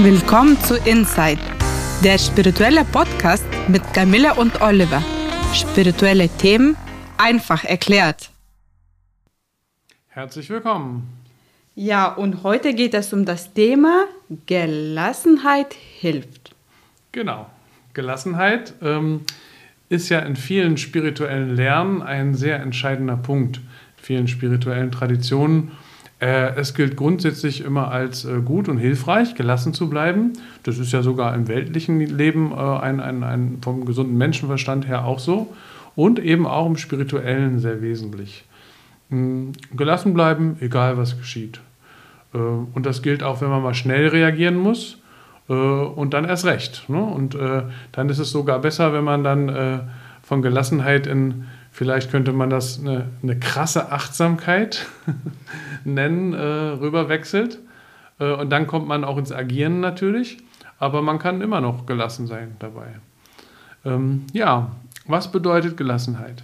Willkommen zu Inside, der spirituelle Podcast mit Camilla und Oliver. Spirituelle Themen einfach erklärt. Herzlich willkommen. Ja, und heute geht es um das Thema Gelassenheit hilft. Genau. Gelassenheit ähm, ist ja in vielen spirituellen Lernen ein sehr entscheidender Punkt, in vielen spirituellen Traditionen es gilt grundsätzlich immer als äh, gut und hilfreich, gelassen zu bleiben. Das ist ja sogar im weltlichen Leben äh, ein, ein, ein, vom gesunden Menschenverstand her auch so. Und eben auch im spirituellen sehr wesentlich. Hm, gelassen bleiben, egal was geschieht. und das gilt auch, wenn man mal schnell reagieren muss. und dann erst recht. Ne? Und dann ist es sogar besser, wenn man dann von Gelassenheit in vielleicht könnte man das eine, eine krasse Achtsamkeit nennen, äh, rüberwechselt. Äh, und dann kommt man auch ins Agieren natürlich, aber man kann immer noch gelassen sein dabei. Ähm, ja, was bedeutet Gelassenheit?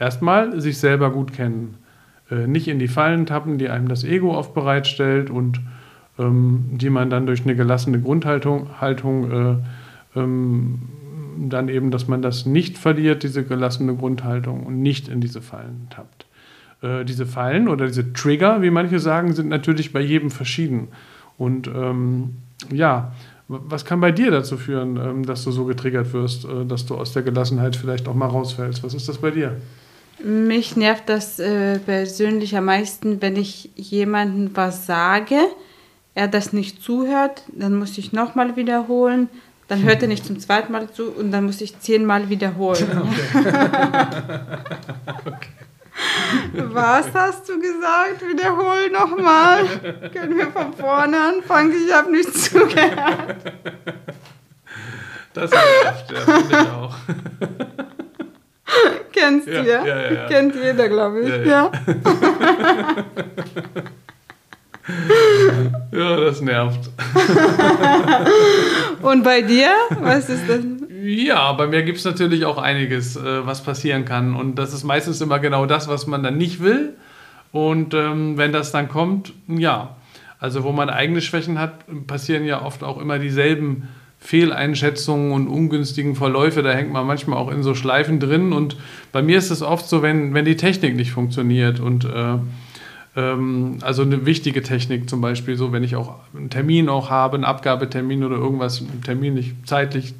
Erstmal sich selber gut kennen. Äh, nicht in die Fallen tappen, die einem das Ego oft bereitstellt und ähm, die man dann durch eine gelassene Grundhaltung Haltung, äh, ähm, dann eben, dass man das nicht verliert, diese gelassene Grundhaltung und nicht in diese Fallen tappt. Äh, diese Fallen oder diese Trigger, wie manche sagen, sind natürlich bei jedem verschieden. Und ähm, ja, was kann bei dir dazu führen, ähm, dass du so getriggert wirst, äh, dass du aus der Gelassenheit vielleicht auch mal rausfällst? Was ist das bei dir? Mich nervt das äh, persönlich am meisten, wenn ich jemandem was sage, er das nicht zuhört, dann muss ich nochmal wiederholen, dann hört er nicht zum zweiten Mal zu und dann muss ich zehnmal wiederholen. Okay. okay. Was hast du gesagt? Wiederhol nochmal. Können wir von vorne anfangen? Ich habe nicht zugehört. Das nervt, ja, finde ich auch. Kennst du, ja? ja, ja, ja. Kennt jeder, glaube ich. ja. ja. das nervt. Und bei dir? Was ist das? Ja, bei mir gibt es natürlich auch einiges, äh, was passieren kann. Und das ist meistens immer genau das, was man dann nicht will. Und ähm, wenn das dann kommt, ja. Also wo man eigene Schwächen hat, passieren ja oft auch immer dieselben Fehleinschätzungen und ungünstigen Verläufe. Da hängt man manchmal auch in so Schleifen drin. Und bei mir ist es oft so, wenn, wenn die Technik nicht funktioniert und äh, ähm, also eine wichtige Technik zum Beispiel, so wenn ich auch einen Termin auch habe, einen Abgabetermin oder irgendwas, ein Termin nicht zeitlich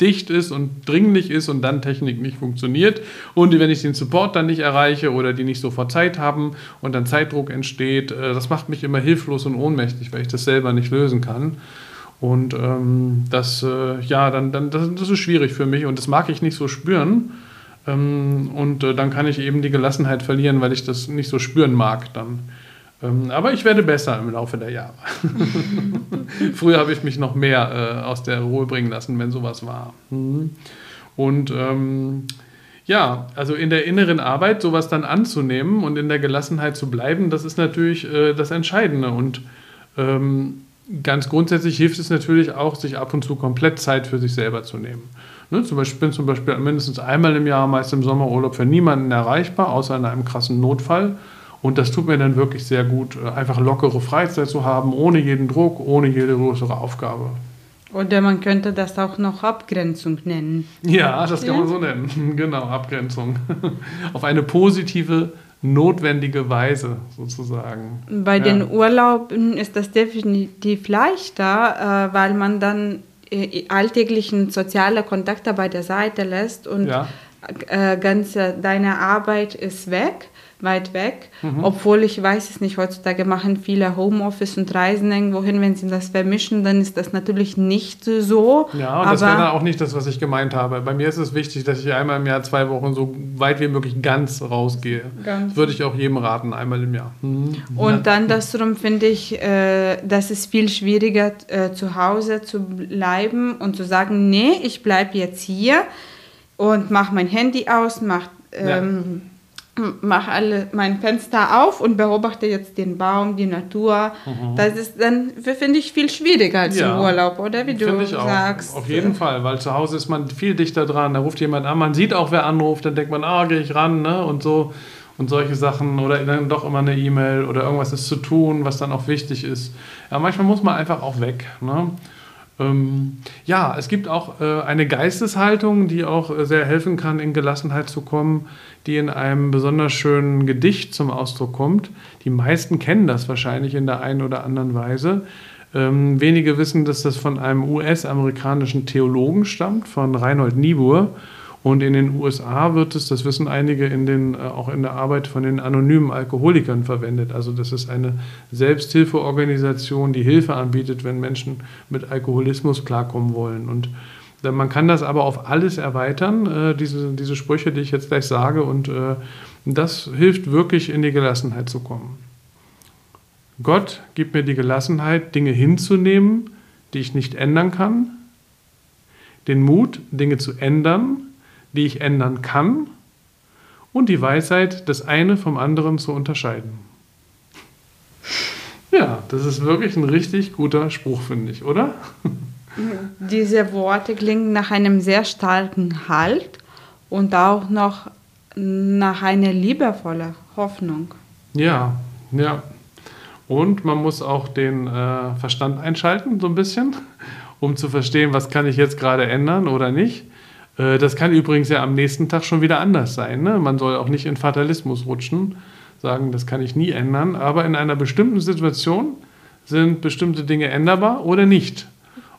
dicht ist und dringlich ist und dann Technik nicht funktioniert und wenn ich den Support dann nicht erreiche oder die nicht sofort Zeit haben und dann Zeitdruck entsteht, äh, das macht mich immer hilflos und ohnmächtig, weil ich das selber nicht lösen kann. Und ähm, das, äh, ja, dann, dann das, das ist schwierig für mich und das mag ich nicht so spüren. Ähm, und äh, dann kann ich eben die Gelassenheit verlieren, weil ich das nicht so spüren mag dann. Ähm, aber ich werde besser im Laufe der Jahre. Früher habe ich mich noch mehr äh, aus der Ruhe bringen lassen, wenn sowas war. Mhm. Und ähm, ja, also in der inneren Arbeit sowas dann anzunehmen und in der Gelassenheit zu bleiben, das ist natürlich äh, das Entscheidende. Und ähm, ganz grundsätzlich hilft es natürlich auch, sich ab und zu komplett Zeit für sich selber zu nehmen. Ne, zum Beispiel, ich bin zum Beispiel mindestens einmal im Jahr, meist im Sommerurlaub, für niemanden erreichbar, außer in einem krassen Notfall. Und das tut mir dann wirklich sehr gut, äh, einfach lockere Freizeit zu haben, ohne jeden Druck, ohne jede größere Aufgabe. Oder man könnte das auch noch Abgrenzung nennen. Ja, das kann man so nennen. Genau, Abgrenzung. Auf eine positive, notwendige Weise sozusagen. Bei ja. den Urlauben ist das definitiv leichter, äh, weil man dann äh, alltäglichen soziale Kontakte bei der Seite lässt und ja. äh, ganze deine Arbeit ist weg, weit weg. Mhm. Obwohl ich weiß es nicht, heutzutage machen viele Homeoffice und reisen irgendwo hin. Wenn sie das vermischen, dann ist das natürlich nicht so. Ja, und das wäre dann auch nicht das, was ich gemeint habe. Bei mir ist es wichtig, dass ich einmal im Jahr zwei Wochen so weit wie möglich ganz rausgehe. Ganz. Das würde ich auch jedem raten, einmal im Jahr. Mhm. Und dann das darum finde ich, äh, dass es viel schwieriger äh, zu Hause zu bleiben und zu sagen, nee, ich bleibe jetzt hier und mache mein Handy aus, mache ähm, ja mache alle mein Fenster auf und beobachte jetzt den Baum, die Natur. Mhm. Das ist dann, finde ich, viel schwieriger als ja, im Urlaub, oder wie du ich sagst. Auch. Auf jeden Fall, weil zu Hause ist man viel dichter dran. Da ruft jemand an, man sieht auch, wer anruft, dann denkt man, ah, gehe ich ran, ne? Und so und solche Sachen oder dann doch immer eine E-Mail oder irgendwas ist zu tun, was dann auch wichtig ist. Ja, manchmal muss man einfach auch weg. Ne? Ähm, ja, es gibt auch äh, eine Geisteshaltung, die auch äh, sehr helfen kann, in Gelassenheit zu kommen, die in einem besonders schönen Gedicht zum Ausdruck kommt. Die meisten kennen das wahrscheinlich in der einen oder anderen Weise. Ähm, wenige wissen, dass das von einem US-amerikanischen Theologen stammt, von Reinhold Niebuhr. Und in den USA wird es, das wissen einige, in den, äh, auch in der Arbeit von den anonymen Alkoholikern verwendet. Also das ist eine Selbsthilfeorganisation, die Hilfe anbietet, wenn Menschen mit Alkoholismus klarkommen wollen. Und äh, man kann das aber auf alles erweitern, äh, diese, diese Sprüche, die ich jetzt gleich sage. Und das hilft wirklich, in die Gelassenheit zu kommen. Gott gibt mir die Gelassenheit, Dinge hinzunehmen, die ich nicht ändern kann, den Mut, Dinge zu ändern, die ich ändern kann, und die Weisheit, das eine vom anderen zu unterscheiden. Ja, das ist wirklich ein richtig guter Spruch, finde ich, oder? Diese Worte klingen nach einem sehr starken Halt und auch noch nach einer liebevollen Hoffnung. Ja, ja. Und man muss auch den äh, Verstand einschalten, so ein bisschen, um zu verstehen, was kann ich jetzt gerade ändern oder nicht. Äh, das kann übrigens ja am nächsten Tag schon wieder anders sein. Ne? Man soll auch nicht in Fatalismus rutschen, sagen, das kann ich nie ändern. Aber in einer bestimmten Situation sind bestimmte Dinge änderbar oder nicht.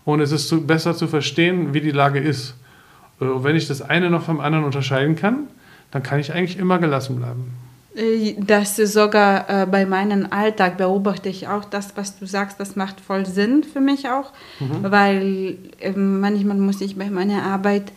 Und es ist zu, besser zu verstehen, wie die Lage ist. Äh, wenn ich das eine noch vom anderen unterscheiden kann, dann kann ich eigentlich immer gelassen bleiben. Äh, das sogar äh, bei meinem Alltag beobachte ich auch das, was du sagst, das macht voll Sinn für mich auch, mhm. weil äh, manchmal muss ich bei meiner Arbeit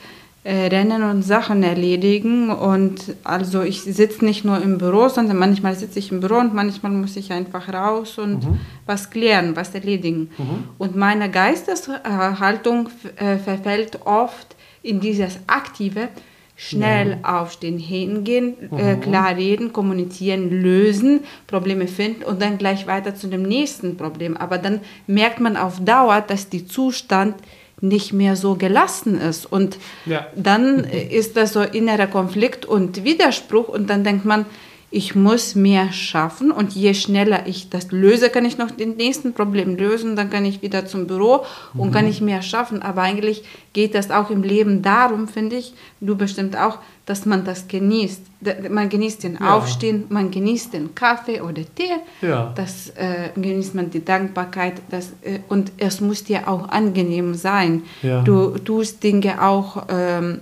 rennen und Sachen erledigen und also ich sitze nicht nur im Büro, sondern manchmal sitze ich im Büro und manchmal muss ich einfach raus und mhm. was klären, was erledigen. Mhm. Und meine Geisteshaltung äh, verfällt oft in dieses aktive, schnell ja. aufstehen, hingehen, äh, mhm. klar reden, kommunizieren, lösen, Probleme finden und dann gleich weiter zu dem nächsten Problem. Aber dann merkt man auf Dauer, dass der Zustand nicht mehr so gelassen ist. Und ja. dann ist das so innerer Konflikt und Widerspruch und dann denkt man, ich muss mehr schaffen und je schneller ich das löse, kann ich noch den nächsten Problem lösen, dann kann ich wieder zum Büro und mhm. kann ich mehr schaffen. Aber eigentlich geht das auch im Leben darum, finde ich, du bestimmt auch, dass man das genießt. Man genießt den ja. Aufstehen, man genießt den Kaffee oder Tee, ja. das äh, genießt man die Dankbarkeit das, äh, und es muss dir auch angenehm sein. Ja. Du tust Dinge auch ähm,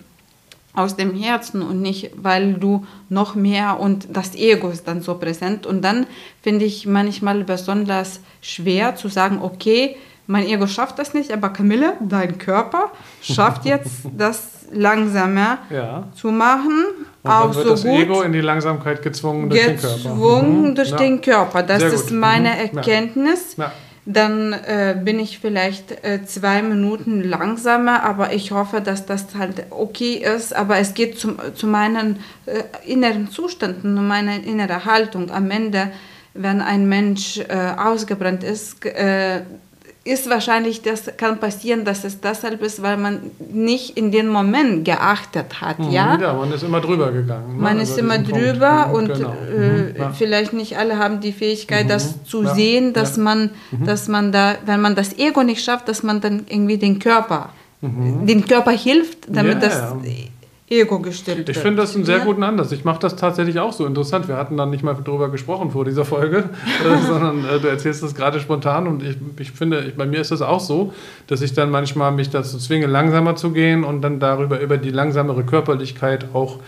aus dem Herzen und nicht, weil du noch mehr und das Ego ist dann so präsent. Und dann finde ich manchmal besonders schwer zu sagen, okay, mein Ego schafft das nicht, aber Camille, dein Körper schafft jetzt das langsamer ja. zu machen. Und auch wird so das gut Ego in die Langsamkeit gezwungen durch den Körper. Gezwungen mhm. durch ja. den Körper. Das ist meine mhm. Erkenntnis. Ja dann äh, bin ich vielleicht äh, zwei Minuten langsamer, aber ich hoffe, dass das halt okay ist. Aber es geht zum, zu meinen äh, inneren Zuständen, um meine innere Haltung. Am Ende, wenn ein Mensch äh, ausgebrannt ist, äh, ist wahrscheinlich, das kann passieren, dass es deshalb ist, weil man nicht in den Moment geachtet hat. Mhm, ja? ja, man ist immer drüber gegangen. Ne? Man ist immer drüber Punkt. und genau. äh, mhm, ja. vielleicht nicht alle haben die Fähigkeit, mhm, das zu ja. sehen, dass, man, mhm. dass man da, wenn man das Ego nicht schafft, dass man dann irgendwie den Körper, mhm. den Körper hilft, damit das Ego gestellt Ich finde das einen sehr ja. guten Ansatz. Ich mache das tatsächlich auch so interessant. Wir hatten dann nicht mal drüber gesprochen vor dieser Folge, äh, sondern äh, du erzählst das gerade spontan und ich, ich finde, ich, bei mir ist das auch so, dass ich dann manchmal mich dazu zwinge, langsamer zu gehen und dann darüber über die langsamere Körperlichkeit auch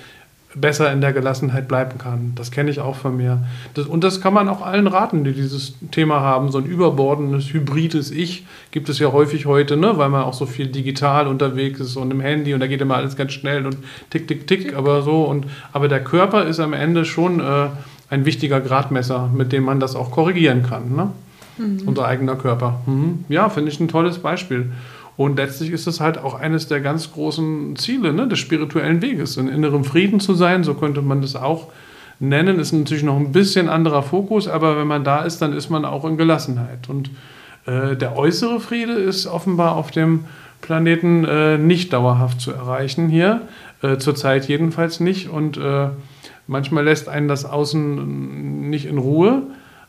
besser in der Gelassenheit bleiben kann. Das kenne ich auch von mir. Das, und das kann man auch allen raten, die dieses Thema haben. So ein überbordendes, hybrides Ich gibt es ja häufig heute, ne? weil man auch so viel digital unterwegs ist und im Handy und da geht immer alles ganz schnell und tick, tick, tick, aber so. Und, aber der Körper ist am Ende schon äh, ein wichtiger Gradmesser, mit dem man das auch korrigieren kann. Ne? Mhm. Unser eigener Körper. Mhm. Ja, finde ich ein tolles Beispiel. Und letztlich ist es halt auch eines der ganz großen Ziele ne, des spirituellen Weges, in innerem Frieden zu sein, so könnte man das auch nennen. Ist natürlich noch ein bisschen anderer Fokus, aber wenn man da ist, dann ist man auch in Gelassenheit. Und äh, der äußere Friede ist offenbar auf dem Planeten äh, nicht dauerhaft zu erreichen hier, äh, zurzeit jedenfalls nicht. Und äh, manchmal lässt einen das Außen nicht in Ruhe.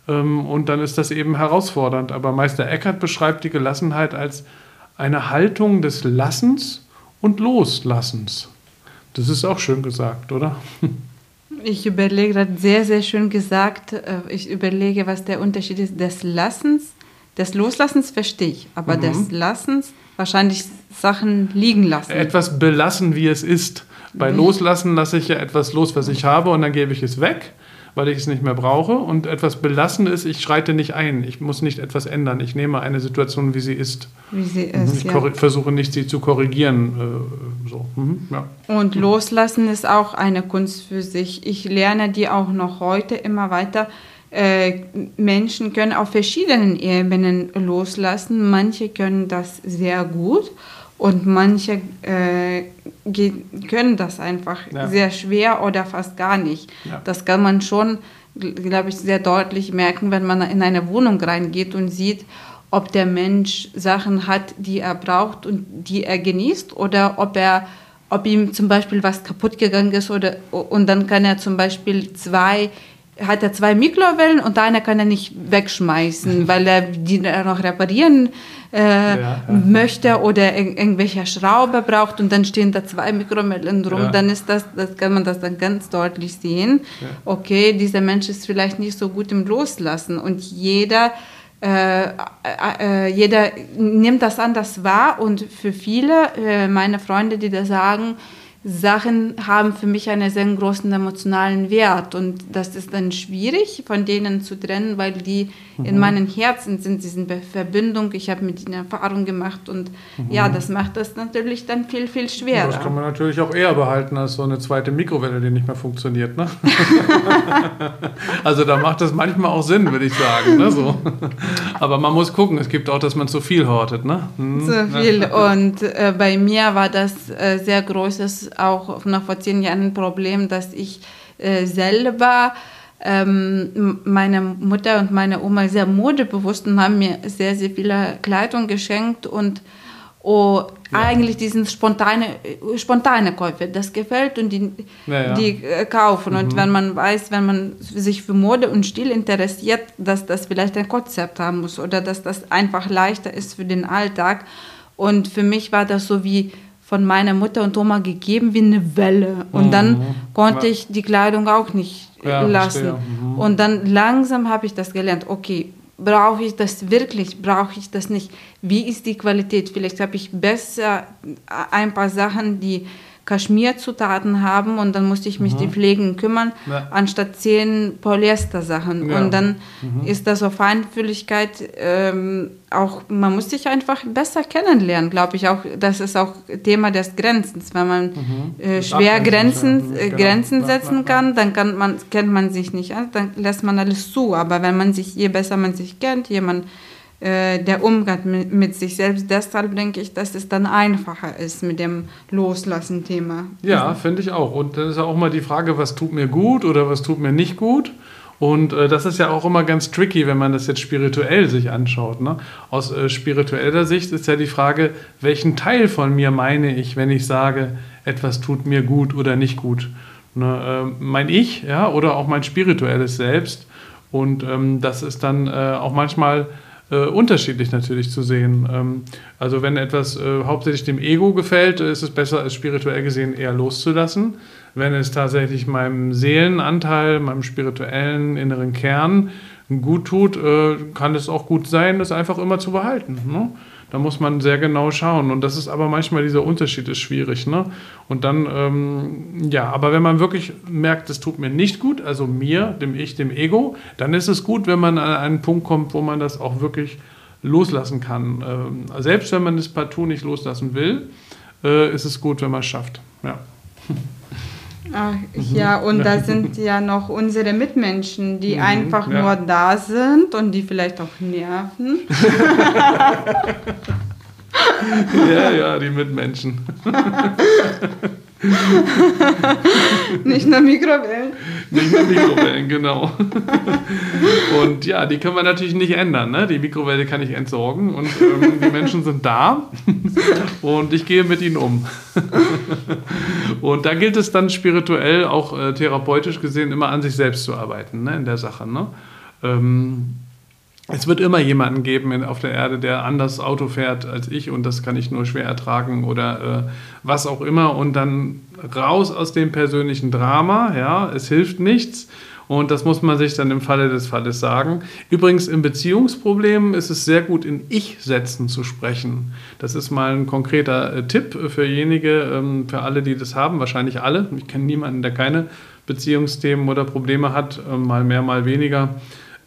Ähm, und dann ist das eben herausfordernd. Aber Meister Eckhart beschreibt die Gelassenheit als eine Haltung des Lassens und Loslassens. Das ist auch schön gesagt, oder? Ich überlege, gerade sehr, sehr schön gesagt. Äh, ich überlege, was der Unterschied ist des Lassens. Des Loslassens verstehe ich, aber mhm. des Lassens wahrscheinlich Sachen liegen lassen. Etwas belassen, wie es ist. Bei Loslassen lasse ich ja etwas los, was ich habe, und dann gebe ich es weg weil ich es nicht mehr brauche. Und etwas belassen ist, ich schreite nicht ein. Ich muss nicht etwas ändern. Ich nehme eine Situation, wie sie ist. Wie sie ist. Ich ja. versuche nicht, sie zu korrigieren. Äh, so. Mhm, ja. Und loslassen ist auch eine Kunst für sich. Ich lerne die auch noch heute immer weiter. Äh, Menschen können auf verschiedenen Ebenen loslassen. Manche können das sehr gut und manche äh, können das einfach ja. sehr schwer oder fast gar nicht. Ja. Das kann man schon, glaube ich, sehr deutlich merken, wenn man in eine Wohnung reingeht und sieht, ob der Mensch Sachen hat, die er braucht und die er genießt oder ob er ob ihm zum Beispiel was kaputt gegangen ist oder und dann kann er zum Beispiel zwei hat er zwei Mikrowellen und eine kann er nicht wegschmeißen, weil er die noch reparieren äh, ja, ja. möchte oder ir irgendwelche Schrauber braucht und dann stehen da zwei Mikrowellen drum, ja. dann ist das, das kann man das dann ganz deutlich sehen. Okay, dieser Mensch ist vielleicht nicht so gut im Loslassen und jeder äh, äh, äh, jeder nimmt das anders wahr und für viele äh, meine Freunde, die da sagen, Sachen haben für mich einen sehr großen emotionalen Wert und das ist dann schwierig von denen zu trennen, weil die mhm. in meinem Herzen sind, sie sind Verbindung, ich habe mit ihnen Erfahrung gemacht und mhm. ja, das macht das natürlich dann viel, viel schwerer. Das kann man natürlich auch eher behalten als so eine zweite Mikrowelle, die nicht mehr funktioniert. Ne? also da macht das manchmal auch Sinn, würde ich sagen. Ne? So. Aber man muss gucken, es gibt auch, dass man zu viel hortet. Ne? Mhm. Zu viel und äh, bei mir war das äh, sehr großes auch noch vor zehn Jahren ein Problem, dass ich äh, selber ähm, meine Mutter und meine Oma sehr modebewusst und haben mir sehr, sehr viele Kleidung geschenkt und oh, ja. eigentlich diesen spontane, spontane Käufe, das gefällt und die, ja, ja. die äh, kaufen. Mhm. Und wenn man weiß, wenn man sich für Mode und Stil interessiert, dass das vielleicht ein Konzept haben muss oder dass das einfach leichter ist für den Alltag. Und für mich war das so wie von meiner Mutter und Oma gegeben wie eine Welle. Und mhm. dann konnte ich die Kleidung auch nicht ja, lassen. Mhm. Und dann langsam habe ich das gelernt. Okay, brauche ich das wirklich? Brauche ich das nicht? Wie ist die Qualität? Vielleicht habe ich besser ein paar Sachen, die Kaschmirzutaten haben und dann musste ich mich mhm. die Pflegen kümmern, ja. anstatt zehn Polyester-Sachen. Ja. Und dann mhm. ist das auf Feinfühligkeit ähm, auch, man muss sich einfach besser kennenlernen, glaube ich. Auch das ist auch Thema des Grenzens. Wenn man mhm. äh, schwer Grenzen, äh, genau. Grenzen setzen kann, dann kann man, kennt man sich nicht an, dann lässt man alles zu. Aber wenn man sich, je besser man sich kennt, jemand äh, der Umgang mit, mit, sich selbst. Deshalb denke ich, dass es dann einfacher ist mit dem Loslassen-Thema. Ja, finde ich auch. Und dann ist ja auch mal die Frage, was tut mir gut oder was tut mir nicht gut. Und äh, das ist ja auch immer ganz tricky, wenn man das jetzt spirituell sich anschaut. Ne? Aus äh, spiritueller Sicht ist ja die Frage, welchen Teil von mir meine ich, wenn ich sage, etwas tut mir gut oder nicht gut. Ne? Äh, mein Ich ja, oder auch mein spirituelles Selbst. Und ähm, das ist dann äh, auch manchmal äh, unterschiedlich natürlich zu sehen. Ähm, also wenn etwas äh, hauptsächlich dem Ego gefällt, ist es besser, es spirituell gesehen eher loszulassen. Wenn es tatsächlich meinem Seelenanteil, meinem spirituellen inneren Kern gut tut, äh, kann es auch gut sein, das einfach immer zu behalten. Ne? Da muss man sehr genau schauen. Und das ist aber manchmal dieser Unterschied ist schwierig. Ne? Und dann, ähm, ja, aber wenn man wirklich merkt, es tut mir nicht gut, also mir, dem Ich, dem Ego, dann ist es gut, wenn man an einen Punkt kommt, wo man das auch wirklich loslassen kann. Ähm, selbst wenn man es partout nicht loslassen will, äh, ist es gut, wenn man es schafft. Ja. Ach, ja, und da sind ja noch unsere Mitmenschen, die mhm, einfach ja. nur da sind und die vielleicht auch nerven. ja, ja, die Mitmenschen. Nicht nur Mikrowellen. Nicht nur Mikrowellen, genau. Und ja, die können wir natürlich nicht ändern. Ne? Die Mikrowelle kann ich entsorgen und ähm, die Menschen sind da und ich gehe mit ihnen um. Und da gilt es dann spirituell, auch äh, therapeutisch gesehen, immer an sich selbst zu arbeiten ne? in der Sache. Ne? Ähm, es wird immer jemanden geben auf der Erde, der anders Auto fährt als ich und das kann ich nur schwer ertragen oder äh, was auch immer und dann raus aus dem persönlichen Drama, ja, es hilft nichts und das muss man sich dann im Falle des Falles sagen. Übrigens in Beziehungsproblemen ist es sehr gut in Ich-Sätzen zu sprechen. Das ist mal ein konkreter äh, Tipp für jenige, ähm, für alle, die das haben, wahrscheinlich alle. Ich kenne niemanden, der keine Beziehungsthemen oder Probleme hat, äh, mal mehr, mal weniger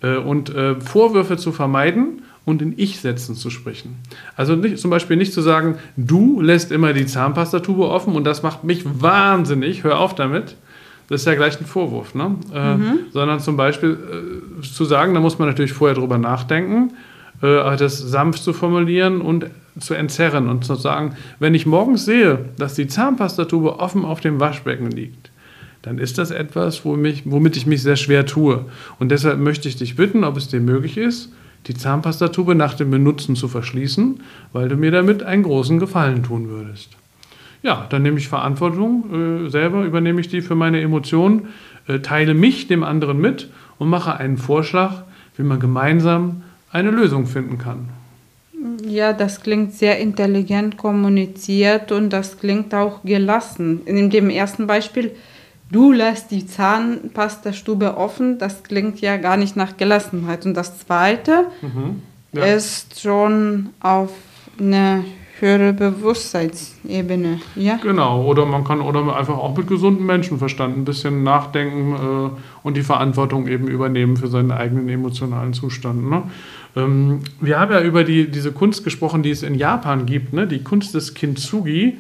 äh, und äh, Vorwürfe zu vermeiden und in Ich-Sätzen zu sprechen. Also nicht, zum Beispiel nicht zu sagen, du lässt immer die Zahnpastatube offen und das macht mich wahnsinnig, hör auf damit. Das ist ja gleich ein Vorwurf, ne? Äh, mhm. Sondern zum Beispiel äh, zu sagen, da muss man natürlich vorher drüber nachdenken, äh, das sanft zu formulieren und zu entzerren und zu sagen, wenn ich morgens sehe, dass die Zahnpastatube offen auf dem Waschbecken liegt, dann ist das etwas, womit ich mich sehr schwer tue. Und deshalb möchte ich dich bitten, ob es dir möglich ist, die Zahnpastatube nach dem Benutzen zu verschließen, weil du mir damit einen großen Gefallen tun würdest. Ja, dann nehme ich Verantwortung, äh, selber übernehme ich die für meine Emotionen, äh, teile mich dem anderen mit und mache einen Vorschlag, wie man gemeinsam eine Lösung finden kann. Ja, das klingt sehr intelligent kommuniziert und das klingt auch gelassen. In dem ersten Beispiel du lässt die Zahnpastastube offen, das klingt ja gar nicht nach Gelassenheit. Und das Zweite mhm, ja. ist schon auf eine höhere Bewusstseinsebene. Ja? Genau, oder man kann oder einfach auch mit gesundem Menschenverstand ein bisschen nachdenken äh, und die Verantwortung eben übernehmen für seinen eigenen emotionalen Zustand. Ne? Ähm, wir haben ja über die, diese Kunst gesprochen, die es in Japan gibt, ne? die Kunst des Kintsugi,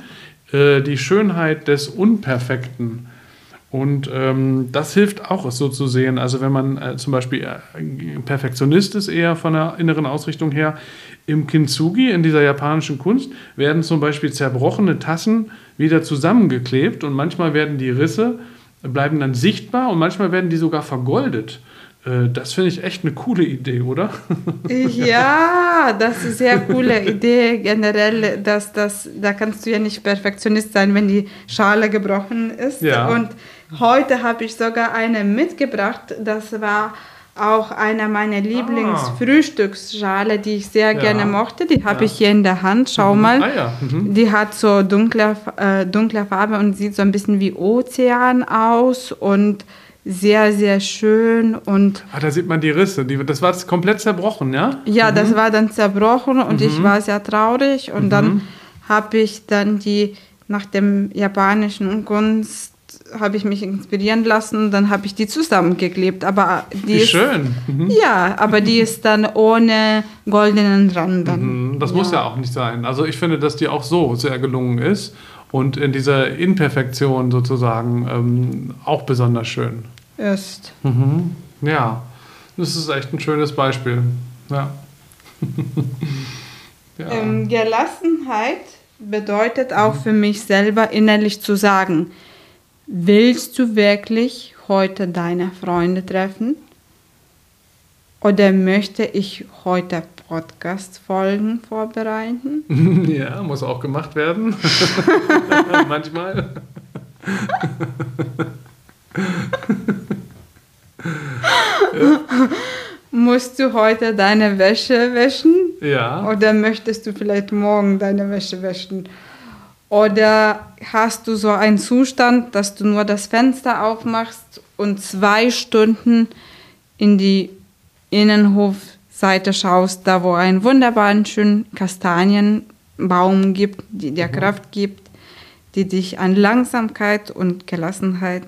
äh, die Schönheit des Unperfekten. Und ähm, das hilft auch, es so zu sehen. Also wenn man äh, zum Beispiel äh, Perfektionist ist, eher von der inneren Ausrichtung her, im Kintsugi, in dieser japanischen Kunst, werden zum Beispiel zerbrochene Tassen wieder zusammengeklebt und manchmal werden die Risse, bleiben dann sichtbar und manchmal werden die sogar vergoldet. Äh, das finde ich echt eine coole Idee, oder? Ja, das ist eine sehr coole Idee generell, dass das, da kannst du ja nicht Perfektionist sein, wenn die Schale gebrochen ist. Ja. Und Heute habe ich sogar eine mitgebracht. Das war auch einer meiner Lieblingsfrühstücksschale, die ich sehr ja. gerne mochte. Die habe ja. ich hier in der Hand. Schau mhm. mal. Ah, ja. mhm. Die hat so dunkle, äh, dunkle Farbe und sieht so ein bisschen wie Ozean aus und sehr, sehr schön. Und ah, da sieht man die Risse. Die, das war komplett zerbrochen, ja? Ja, mhm. das war dann zerbrochen und ich mhm. war sehr traurig. Und dann mhm. habe ich dann die nach dem japanischen Kunst habe ich mich inspirieren lassen, dann habe ich die zusammengeklebt. Aber die Wie ist, schön. Mhm. Ja, aber die ist dann ohne goldenen Rand. Mhm. Das ja. muss ja auch nicht sein. Also ich finde, dass die auch so sehr gelungen ist und in dieser Imperfektion sozusagen ähm, auch besonders schön. Ist. Mhm. Ja, das ist echt ein schönes Beispiel. Ja. ja. Ähm, Gelassenheit bedeutet auch für mich selber innerlich zu sagen, Willst du wirklich heute deine Freunde treffen? Oder möchte ich heute Podcast-Folgen vorbereiten? Ja, muss auch gemacht werden. Manchmal. ja. Musst du heute deine Wäsche wäschen? Ja. Oder möchtest du vielleicht morgen deine Wäsche wäschen? Oder hast du so einen Zustand, dass du nur das Fenster aufmachst und zwei Stunden in die Innenhofseite schaust, da wo ein wunderbaren schönen Kastanienbaum gibt, die dir mhm. Kraft gibt, die dich an Langsamkeit und Gelassenheit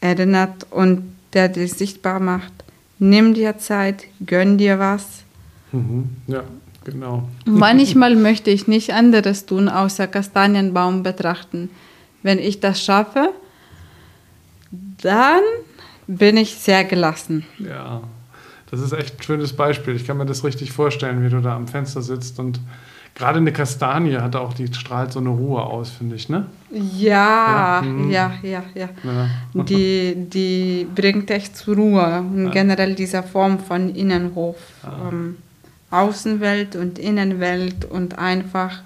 erinnert und der dich sichtbar macht. Nimm dir Zeit, gönn dir was. Mhm. Ja. Genau. Manchmal möchte ich nicht anderes tun, außer Kastanienbaum betrachten. Wenn ich das schaffe, dann bin ich sehr gelassen. Ja, das ist echt ein schönes Beispiel. Ich kann mir das richtig vorstellen, wie du da am Fenster sitzt und gerade eine Kastanie hat auch, die strahlt so eine Ruhe aus, finde ich, ne? Ja, ja, mhm. ja, ja, ja. ja. Die, die bringt echt zur Ruhe. Ja. Generell diese Form von Innenhof. Ähm, Außenwelt und Innenwelt und einfach,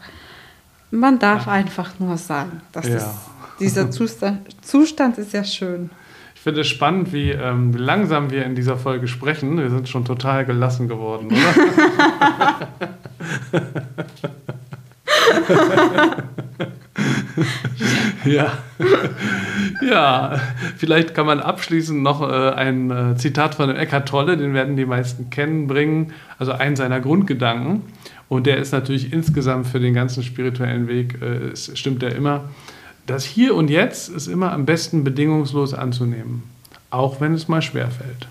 man darf ja. einfach nur sein. Das ja. ist, dieser Zustand, Zustand ist ja schön. finde es spannend, wie ähm, langsam wir in dieser Folge sprechen. Wir sind schon total gelassen geworden, oder? ja. ja, vielleicht kann man abschließend noch äh, ein äh, Zitat von Eckhart Tolle, den werden die meisten kennen, bringen, also einen seiner Grundgedanken. Und der ist natürlich insgesamt für den ganzen spirituellen Weg, äh, stimmt er immer. Das Hier und Jetzt ist immer am besten bedingungslos anzunehmen, auch wenn es mal schwer fällt.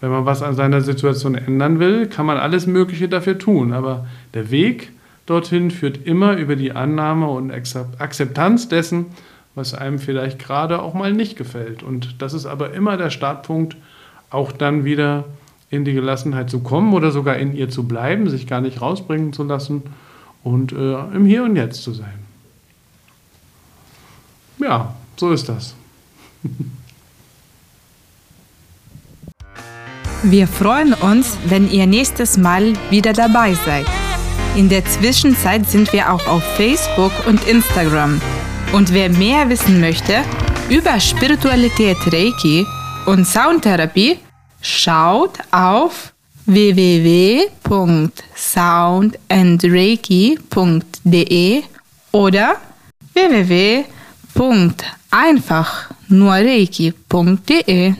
Wenn man was an seiner Situation ändern will, kann man alles Mögliche dafür tun, aber der Weg dorthin führt immer über die Annahme und Akzeptanz dessen, was einem vielleicht gerade auch mal nicht gefällt. Und das ist aber immer der Startpunkt, auch dann wieder in die Gelassenheit zu kommen oder sogar in ihr zu bleiben, sich gar nicht rausbringen zu lassen und äh, im Hier und Jetzt zu sein. Ja, so ist das. Wir freuen uns, wenn ihr nächstes Mal wieder dabei seid. In der Zwischenzeit sind wir auch auf Facebook und Instagram. Und wer mehr wissen möchte über Spiritualität Reiki und Soundtherapie, schaut auf www.soundandreiki.de oder www.einfachnurreiki.de.